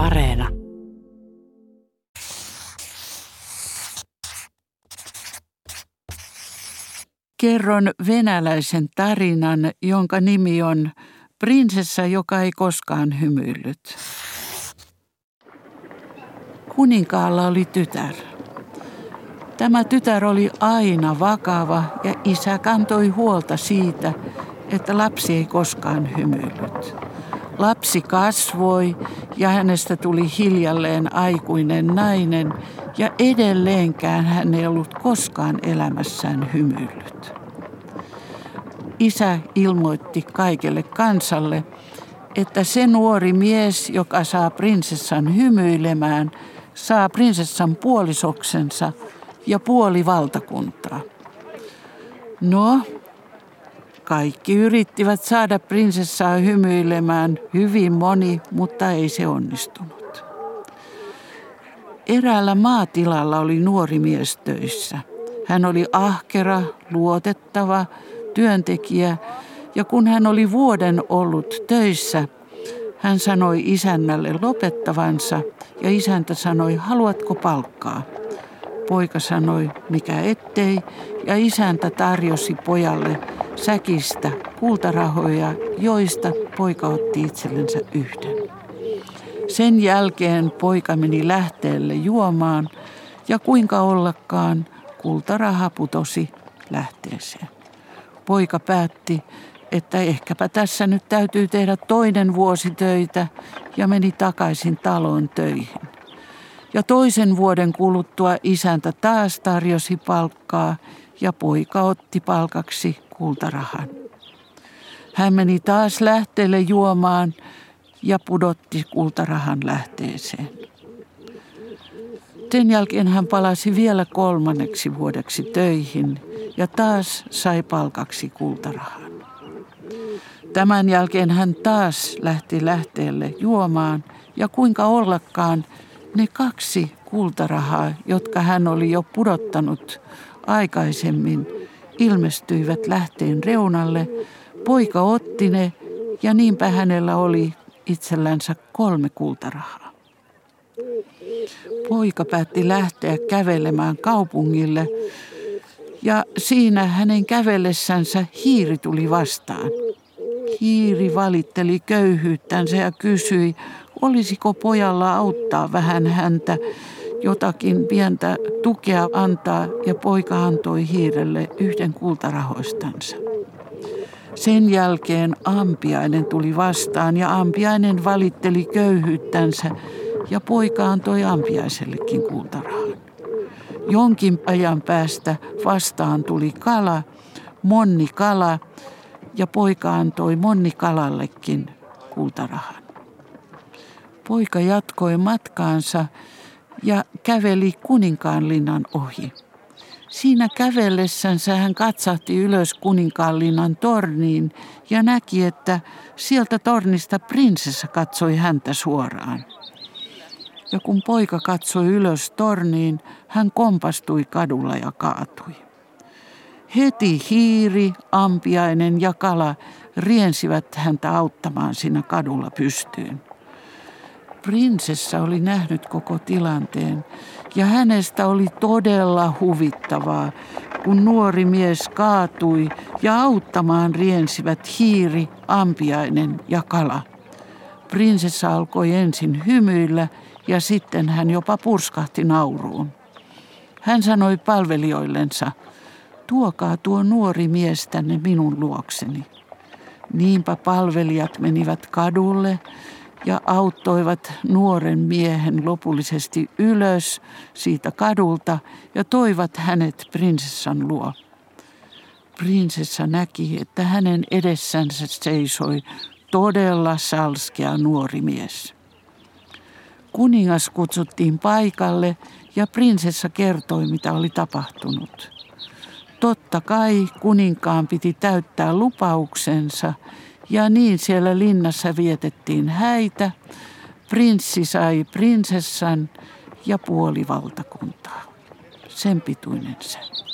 Areena. Kerron venäläisen tarinan, jonka nimi on Prinsessa, joka ei koskaan hymyillyt. Kuninkaalla oli tytär. Tämä tytär oli aina vakava ja isä kantoi huolta siitä, että lapsi ei koskaan hymyillyt. Lapsi kasvoi ja hänestä tuli hiljalleen aikuinen nainen ja edelleenkään hän ei ollut koskaan elämässään hymyillyt. Isä ilmoitti kaikelle kansalle, että se nuori mies, joka saa prinsessan hymyilemään, saa prinsessan puolisoksensa ja puoli valtakuntaa. No, kaikki yrittivät saada prinsessaa hymyilemään, hyvin moni, mutta ei se onnistunut. Eräällä maatilalla oli nuori mies töissä. Hän oli ahkera, luotettava, työntekijä ja kun hän oli vuoden ollut töissä, hän sanoi isännälle lopettavansa ja isäntä sanoi, haluatko palkkaa? Poika sanoi, mikä ettei, ja isäntä tarjosi pojalle säkistä kultarahoja, joista poika otti itsellensä yhden. Sen jälkeen poika meni lähteelle juomaan ja kuinka ollakaan kultaraha putosi lähteeseen. Poika päätti, että ehkäpä tässä nyt täytyy tehdä toinen vuosi töitä ja meni takaisin taloon töihin. Ja toisen vuoden kuluttua isäntä taas tarjosi palkkaa ja poika otti palkaksi kultarahan. Hän meni taas lähteelle juomaan ja pudotti kultarahan lähteeseen. Sen jälkeen hän palasi vielä kolmanneksi vuodeksi töihin ja taas sai palkaksi kultarahan. Tämän jälkeen hän taas lähti lähteelle juomaan ja kuinka ollakaan ne kaksi kultarahaa, jotka hän oli jo pudottanut aikaisemmin, ilmestyivät lähteen reunalle. Poika otti ne ja niinpä hänellä oli itsellänsä kolme kultarahaa. Poika päätti lähteä kävelemään kaupungille ja siinä hänen kävellessänsä hiiri tuli vastaan. Hiiri valitteli köyhyyttänsä ja kysyi, olisiko pojalla auttaa vähän häntä, jotakin pientä tukea antaa ja poika antoi hiirelle yhden kultarahoistansa. Sen jälkeen ampiainen tuli vastaan ja ampiainen valitteli köyhyyttänsä ja poika antoi ampiaisellekin kultarahan. Jonkin ajan päästä vastaan tuli kala, monni kala ja poika antoi monni kalallekin kultarahan. Poika jatkoi matkaansa ja käveli kuninkaanlinnan ohi. Siinä kävellessänsä hän katsahti ylös kuninkaanlinnan torniin ja näki, että sieltä tornista prinsessa katsoi häntä suoraan. Ja kun poika katsoi ylös torniin, hän kompastui kadulla ja kaatui. Heti hiiri, ampiainen ja kala riensivät häntä auttamaan siinä kadulla pystyyn. Prinsessa oli nähnyt koko tilanteen ja hänestä oli todella huvittavaa, kun nuori mies kaatui ja auttamaan riensivät hiiri, ampiainen ja kala. Prinsessa alkoi ensin hymyillä ja sitten hän jopa purskahti nauruun. Hän sanoi palvelijoillensa, tuokaa tuo nuori mies tänne minun luokseni. Niinpä palvelijat menivät kadulle ja auttoivat nuoren miehen lopullisesti ylös siitä kadulta ja toivat hänet prinsessan luo. Prinsessa näki, että hänen edessänsä seisoi todella salskea nuori mies. Kuningas kutsuttiin paikalle ja prinsessa kertoi, mitä oli tapahtunut. Totta kai kuninkaan piti täyttää lupauksensa ja niin siellä linnassa vietettiin häitä. Prinssi sai prinsessan ja puoli valtakuntaa. Sen pituinen sen.